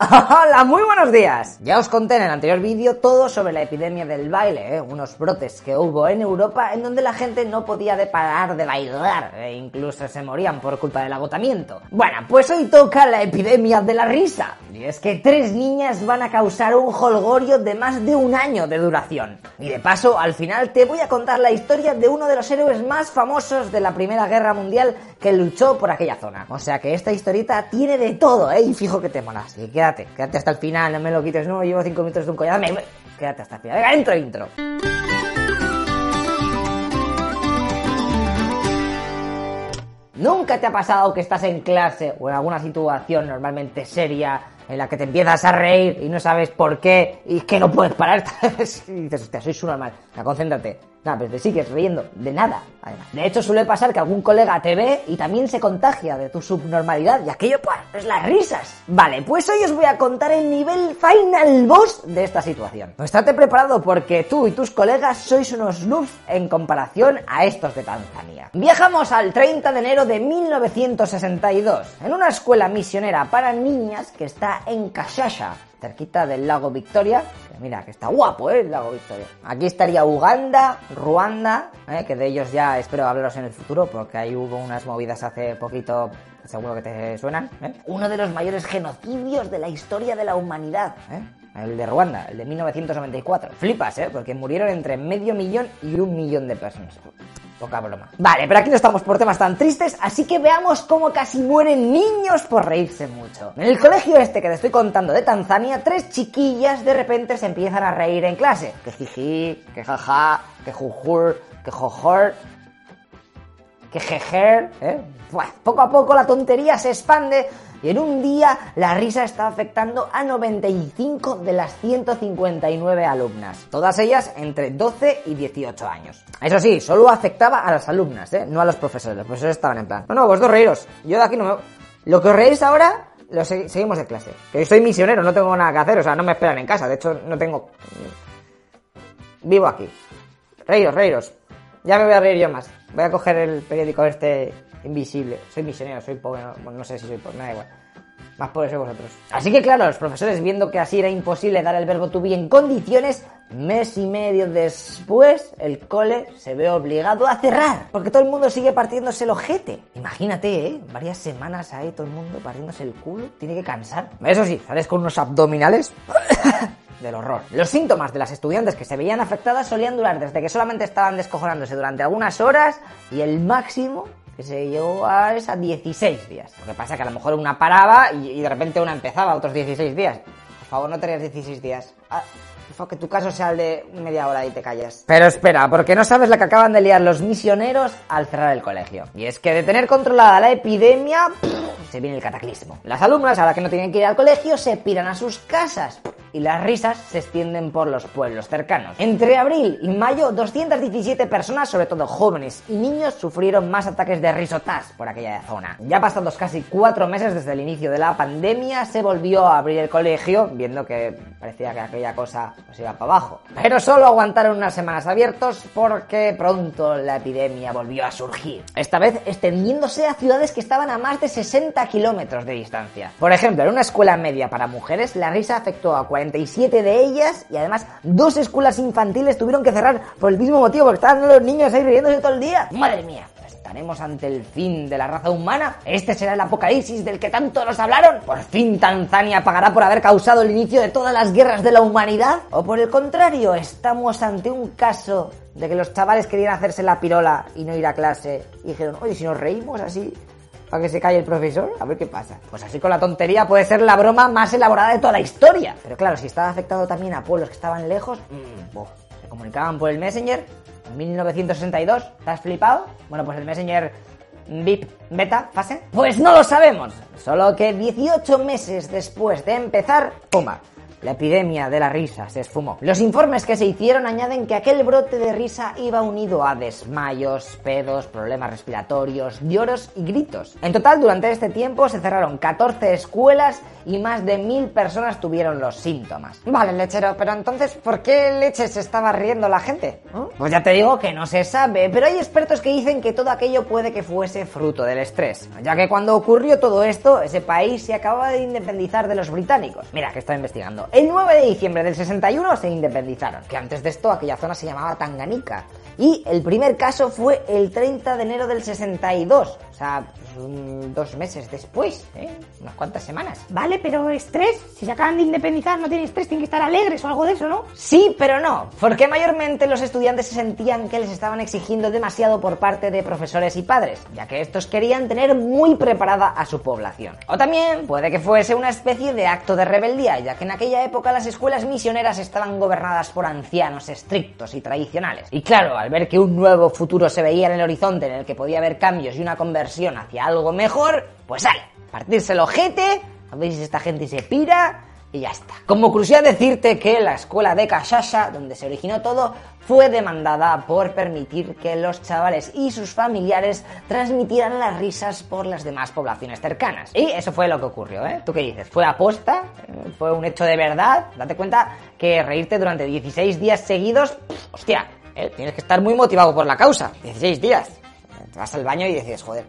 Hola, muy buenos días. Ya os conté en el anterior vídeo todo sobre la epidemia del baile, ¿eh? unos brotes que hubo en Europa en donde la gente no podía de parar de bailar e incluso se morían por culpa del agotamiento. Bueno, pues hoy toca la epidemia de la risa. Y es que tres niñas van a causar un holgorio de más de un año de duración. Y de paso, al final te voy a contar la historia de uno de los héroes más famosos de la Primera Guerra Mundial que luchó por aquella zona. O sea que esta historieta tiene de todo, ¿eh? Y fijo que te molas. Y quédate, quédate hasta el final, no me lo quites, no, llevo cinco minutos de un collado, me... quédate hasta el final. Venga, intro, intro. ¿Nunca te ha pasado que estás en clase o en alguna situación normalmente seria en la que te empiezas a reír y no sabes por qué y que no puedes parar? y dices, hostia, soy su normal, concéntrate. Nada, pero te sigues riendo de nada, además. De hecho, suele pasar que algún colega te ve y también se contagia de tu subnormalidad y aquello, pues, es las risas. Vale, pues hoy os voy a contar el nivel final boss de esta situación. Pues estate preparado porque tú y tus colegas sois unos noobs en comparación a estos de Tanzania. Viajamos al 30 de enero de 1962 en una escuela misionera para niñas que está en Kashasha, cerquita del lago Victoria. Mira, que está guapo, ¿eh? El lago Victoria. Aquí estaría Uganda, Ruanda, ¿eh? que de ellos ya espero hablaros en el futuro, porque ahí hubo unas movidas hace poquito, seguro que te suenan. ¿eh? Uno de los mayores genocidios de la historia de la humanidad. ¿eh? El de Ruanda, el de 1994. Flipas, ¿eh? Porque murieron entre medio millón y un millón de personas. Poca broma. Vale, pero aquí no estamos por temas tan tristes, así que veamos cómo casi mueren niños por reírse mucho. En el colegio este que te estoy contando de Tanzania, tres chiquillas de repente se empiezan a reír en clase. Que jiji, que jaja, que jujur, que jojor, que jejer, ¿eh? Poco a poco la tontería se expande y en un día la risa está afectando a 95 de las 159 alumnas, todas ellas entre 12 y 18 años. Eso sí, solo afectaba a las alumnas, ¿eh? no a los profesores. Los profesores estaban en plan, no, no, vosotros reíros, yo de aquí no me... Lo que os reís ahora, lo segui- seguimos en clase. Que soy misionero, no tengo nada que hacer, o sea, no me esperan en casa, de hecho no tengo... Vivo aquí. Reíros, reíros. Ya me voy a reír yo más. Voy a coger el periódico este invisible. Soy misionero, soy pobre, no, no sé si soy pobre, me da igual. Más pobres sois vosotros. Así que claro, los profesores viendo que así era imposible dar el verbo to be en condiciones, mes y medio después, el cole se ve obligado a cerrar. Porque todo el mundo sigue partiéndose el ojete. Imagínate, ¿eh? Varias semanas ahí todo el mundo partiéndose el culo. Tiene que cansar. Eso sí, sales con unos abdominales del horror. Los síntomas de las estudiantes que se veían afectadas solían durar desde que solamente estaban descojonándose durante algunas horas y el máximo que se llegó a es a 16 días. Lo que pasa es que a lo mejor una paraba y, y de repente una empezaba otros 16 días. Por favor, no tenías 16 días. Ah, favor, que tu caso sea el de media hora y te callas. Pero espera, porque no sabes la que acaban de liar los misioneros al cerrar el colegio. Y es que de tener controlada la epidemia, se viene el cataclismo. Las alumnas, ahora que no tienen que ir al colegio, se piran a sus casas y las risas se extienden por los pueblos cercanos. Entre abril y mayo, 217 personas, sobre todo jóvenes y niños, sufrieron más ataques de risotas por aquella zona. Ya pasados casi cuatro meses desde el inicio de la pandemia, se volvió a abrir el colegio, viendo que parecía que aquella cosa pues iba para abajo. Pero solo aguantaron unas semanas abiertos porque pronto la epidemia volvió a surgir. Esta vez extendiéndose a ciudades que estaban a más de 60 kilómetros de distancia. Por ejemplo, en una escuela media para mujeres, la risa afectó a 47 de ellas y además dos escuelas infantiles tuvieron que cerrar por el mismo motivo, porque estaban los niños ahí riéndose todo el día. ¡Madre mía! ¿Estaremos ante el fin de la raza humana? ¿Este será el apocalipsis del que tanto nos hablaron? ¿Por fin Tanzania pagará por haber causado el inicio de todas las guerras de la humanidad? ¿O por el contrario, estamos ante un caso de que los chavales querían hacerse la pirola y no ir a clase y dijeron, oye, si nos reímos así para que se calle el profesor, a ver qué pasa. Pues así con la tontería puede ser la broma más elaborada de toda la historia. Pero claro, si estaba afectado también a pueblos que estaban lejos, mmm, se comunicaban por el Messenger en 1962. ¿Te has flipado? Bueno, pues el Messenger VIP beta fase. Pues no lo sabemos. Solo que 18 meses después de empezar, pumba. La epidemia de la risa se esfumó. Los informes que se hicieron añaden que aquel brote de risa iba unido a desmayos, pedos, problemas respiratorios, lloros y gritos. En total, durante este tiempo se cerraron 14 escuelas y más de mil personas tuvieron los síntomas. Vale, lechero, pero entonces, ¿por qué leche se estaba riendo la gente? Pues ya te digo que no se sabe, pero hay expertos que dicen que todo aquello puede que fuese fruto del estrés, ya que cuando ocurrió todo esto, ese país se acababa de independizar de los británicos. Mira, que estaba investigando. El 9 de diciembre del 61 se independizaron, que antes de esto aquella zona se llamaba Tanganica. Y el primer caso fue el 30 de enero del 62, o sea, dos meses después, ¿eh? unas cuantas semanas. Vale, pero estrés, si se acaban de independizar no tienen estrés, tienen que estar alegres o algo de eso, ¿no? Sí, pero no, porque mayormente los estudiantes se sentían que les estaban exigiendo demasiado por parte de profesores y padres, ya que estos querían tener muy preparada a su población. O también puede que fuese una especie de acto de rebeldía, ya que en aquella época las escuelas misioneras estaban gobernadas por ancianos estrictos y tradicionales. Y claro, al ver que un nuevo futuro se veía en el horizonte en el que podía haber cambios y una conversión hacia algo mejor, pues sale, partirse el ojete, a ver si esta gente se pira y ya está. Como curiosidad decirte que la escuela de Kashasha, donde se originó todo, fue demandada por permitir que los chavales y sus familiares transmitieran las risas por las demás poblaciones cercanas. Y eso fue lo que ocurrió, ¿eh? ¿Tú qué dices? ¿Fue aposta? ¿Fue un hecho de verdad? Date cuenta que reírte durante 16 días seguidos, hostia, ¿eh? tienes que estar muy motivado por la causa. 16 días. Te vas al baño y dices, joder,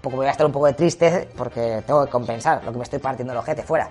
poco voy a estar un poco de triste porque tengo que compensar lo que me estoy partiendo el ojete fuera.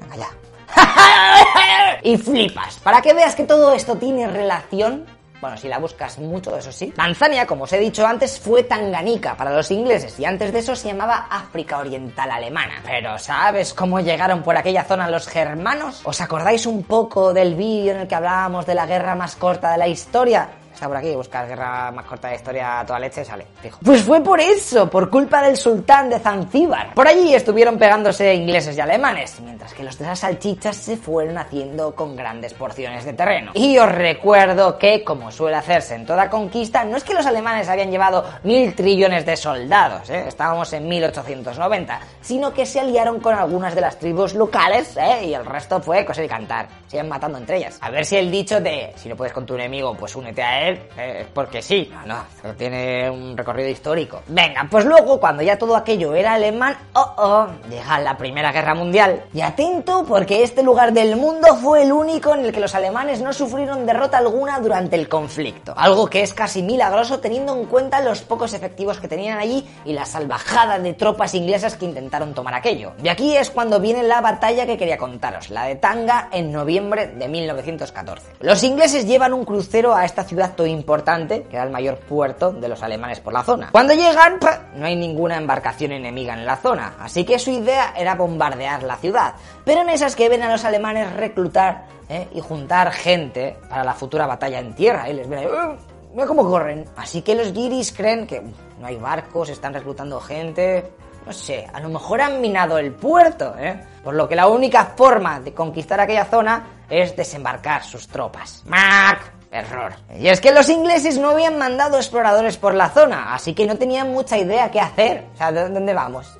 Venga ya. y flipas. Para que veas que todo esto tiene relación bueno, si la buscas mucho, eso sí. Tanzania, como os he dicho antes, fue Tanganica para los ingleses y antes de eso se llamaba África Oriental Alemana. Pero ¿sabes cómo llegaron por aquella zona los germanos? ¿Os acordáis un poco del vídeo en el que hablábamos de la guerra más corta de la historia? Está por aquí, buscar guerra más corta de historia a toda leche, sale, fijo. Pues fue por eso, por culpa del sultán de Zanzíbar. Por allí estuvieron pegándose ingleses y alemanes, mientras que los de las salchichas se fueron haciendo con grandes porciones de terreno. Y os recuerdo que, como suele hacerse en toda conquista, no es que los alemanes habían llevado mil trillones de soldados, ¿eh? estábamos en 1890, sino que se aliaron con algunas de las tribus locales ¿eh? y el resto fue coser y cantar. Siguen matando entre ellas. A ver si el dicho de si no puedes con tu enemigo, pues únete a él eh, porque sí. No, no, tiene un recorrido histórico. Venga, pues luego, cuando ya todo aquello era alemán, oh, oh, llega la Primera Guerra Mundial. Y atento, porque este lugar del mundo fue el único en el que los alemanes no sufrieron derrota alguna durante el conflicto. Algo que es casi milagroso teniendo en cuenta los pocos efectivos que tenían allí y la salvajada de tropas inglesas que intentaron tomar aquello. Y aquí es cuando viene la batalla que quería contaros, la de Tanga en noviembre de 1914. Los ingleses llevan un crucero a esta ciudad importante, que era el mayor puerto de los alemanes por la zona. Cuando llegan, no hay ninguna embarcación enemiga en la zona, así que su idea era bombardear la ciudad. Pero en esas que ven a los alemanes reclutar ¿eh? y juntar gente para la futura batalla en tierra, y les ven ahí, ¡Uh! mira cómo corren. Así que los giris creen que no hay barcos, están reclutando gente, no sé, a lo mejor han minado el puerto, ¿eh? Por lo que la única forma de conquistar aquella zona es desembarcar sus tropas. ¡Mac! Error. Y es que los ingleses no habían mandado exploradores por la zona, así que no tenían mucha idea qué hacer. O sea, ¿de dónde vamos?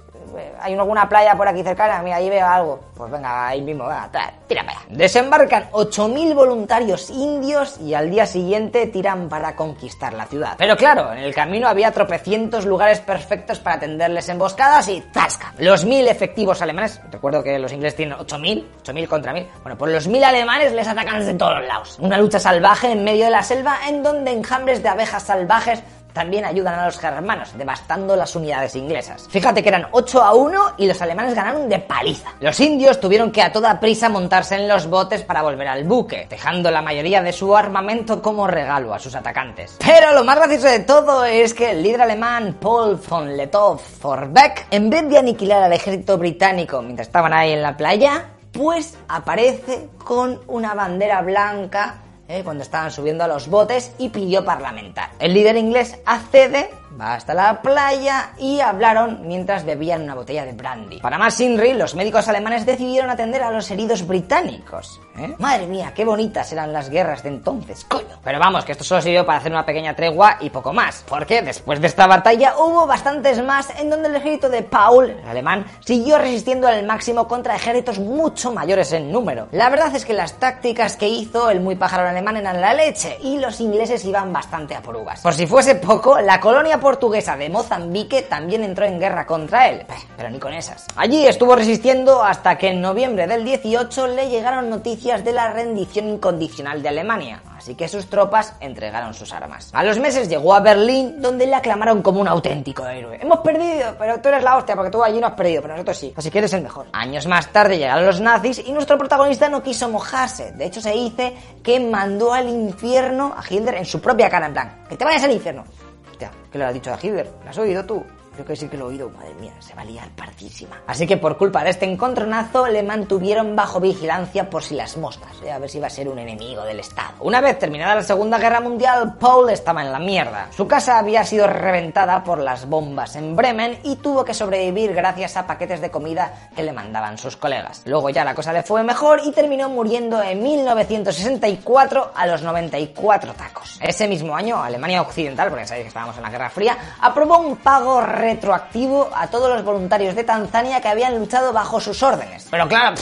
Hay alguna playa por aquí cercana, mira, ahí veo algo. Pues venga, ahí mismo, venga, tira para allá. Desembarcan 8.000 voluntarios indios y al día siguiente tiran para conquistar la ciudad. Pero claro, en el camino había tropecientos lugares perfectos para tenderles emboscadas y ¡zasca! Los mil efectivos alemanes, recuerdo que los ingleses tienen 8.000, 8.000 contra 1.000, bueno, pues los mil alemanes les atacan desde todos lados. Una lucha salvaje en medio de la selva en donde enjambres de abejas salvajes también ayudan a los germanos, devastando las unidades inglesas. Fíjate que eran 8 a 1 y los alemanes ganaron de paliza. Los indios tuvieron que a toda prisa montarse en los botes para volver al buque, dejando la mayoría de su armamento como regalo a sus atacantes. Pero lo más gracioso de todo es que el líder alemán Paul von Lettow-Vorbeck, en vez de aniquilar al ejército británico mientras estaban ahí en la playa, pues aparece con una bandera blanca ¿eh? cuando estaban subiendo a los botes y pidió parlamentar. El líder inglés accede va hasta la playa y hablaron mientras bebían una botella de brandy. Para más Inri, los médicos alemanes decidieron atender a los heridos británicos. ¿eh? Madre mía, qué bonitas eran las guerras de entonces, coño. Pero vamos, que esto solo sirvió para hacer una pequeña tregua y poco más. Porque después de esta batalla hubo bastantes más en donde el ejército de Paul, el alemán, siguió resistiendo al máximo contra ejércitos mucho mayores en número. La verdad es que las tácticas que hizo el muy pájaro alemán eran la leche y los ingleses iban bastante a porugas. Por si fuese poco, la colonia portuguesa de Mozambique también entró en guerra contra él, pero ni con esas. Allí estuvo resistiendo hasta que en noviembre del 18 le llegaron noticias de la rendición incondicional de Alemania así que sus tropas entregaron sus armas. A los meses llegó a Berlín, donde le aclamaron como un auténtico héroe. Hemos perdido, pero tú eres la hostia, porque tú allí no has perdido, pero nosotros sí. Así que eres el mejor. Años más tarde llegaron los nazis y nuestro protagonista no quiso mojarse. De hecho, se dice que mandó al infierno a Hitler en su propia cara, en plan, que te vayas al infierno. Hostia, ¿qué le has dicho a Hitler? ¿Lo has oído tú? Creo que sí que lo he oído, madre mía, se va a liar partísima. Así que por culpa de este encontronazo le mantuvieron bajo vigilancia por si las moscas, eh, a ver si iba a ser un enemigo del Estado. Una vez terminada la Segunda Guerra Mundial, Paul estaba en la mierda. Su casa había sido reventada por las bombas en Bremen y tuvo que sobrevivir gracias a paquetes de comida que le mandaban sus colegas. Luego ya la cosa le fue mejor y terminó muriendo en 1964 a los 94 tacos. Ese mismo año, Alemania Occidental, porque sabéis que estábamos en la Guerra Fría, aprobó un pago retroactivo a todos los voluntarios de Tanzania que habían luchado bajo sus órdenes. Pero claro,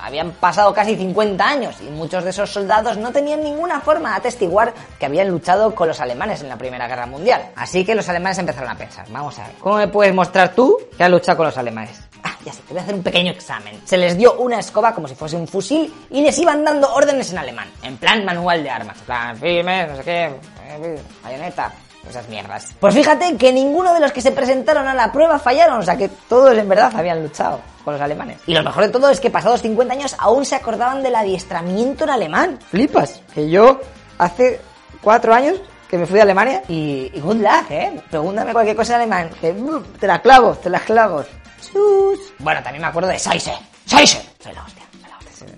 habían pasado casi 50 años y muchos de esos soldados no tenían ninguna forma de atestiguar que habían luchado con los alemanes en la Primera Guerra Mundial. Así que los alemanes empezaron a pensar, vamos a ver, ¿cómo me puedes mostrar tú que has luchado con los alemanes? Ah, ya sé, te voy a hacer un pequeño examen. Se les dio una escoba como si fuese un fusil y les iban dando órdenes en alemán, en plan manual de armas, en plan firme, no sé qué, eh, bayoneta, esas mierdas. Pues fíjate que ninguno de los que se presentaron a la prueba fallaron, o sea que todos en verdad habían luchado con los alemanes. Y lo mejor de todo es que pasados 50 años aún se acordaban del adiestramiento en alemán. Flipas, que yo hace cuatro años que me fui de Alemania y, y good luck, ¿eh? Pregúntame cualquier cosa en alemán, que uh, te la clavo, te la clavo. Chus. Bueno, también me acuerdo de Seise. Seise. Soy la hostia.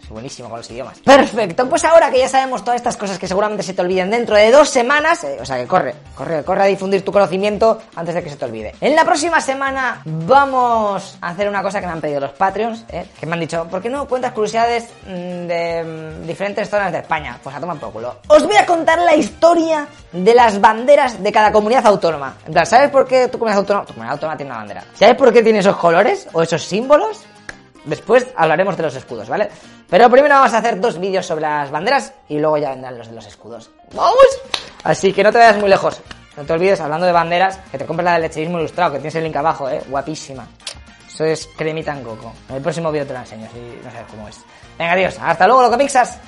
Soy buenísimo con los idiomas. Perfecto, pues ahora que ya sabemos todas estas cosas que seguramente se te olviden dentro de dos semanas, eh, o sea que corre, corre, corre a difundir tu conocimiento antes de que se te olvide. En la próxima semana vamos a hacer una cosa que me han pedido los Patreons, eh, que me han dicho, ¿por qué no cuentas curiosidades mm, de mm, diferentes zonas de España? Pues a tomar por culo. Os voy a contar la historia de las banderas de cada comunidad autónoma. En ¿sabes por qué tu comunidad autónoma, tu comunidad autónoma tiene una bandera? ¿Sabes por qué tiene esos colores o esos símbolos? Después hablaremos de los escudos, ¿vale? Pero primero vamos a hacer dos vídeos sobre las banderas y luego ya vendrán los de los escudos. ¡Vamos! Así que no te vayas muy lejos. No te olvides, hablando de banderas, que te compres la del lecherismo ilustrado, que tienes el link abajo, ¿eh? Guapísima. Eso es cremita en coco. En el próximo vídeo te la enseño, si no sabes cómo es. Venga, adiós. Hasta luego, loco pixas.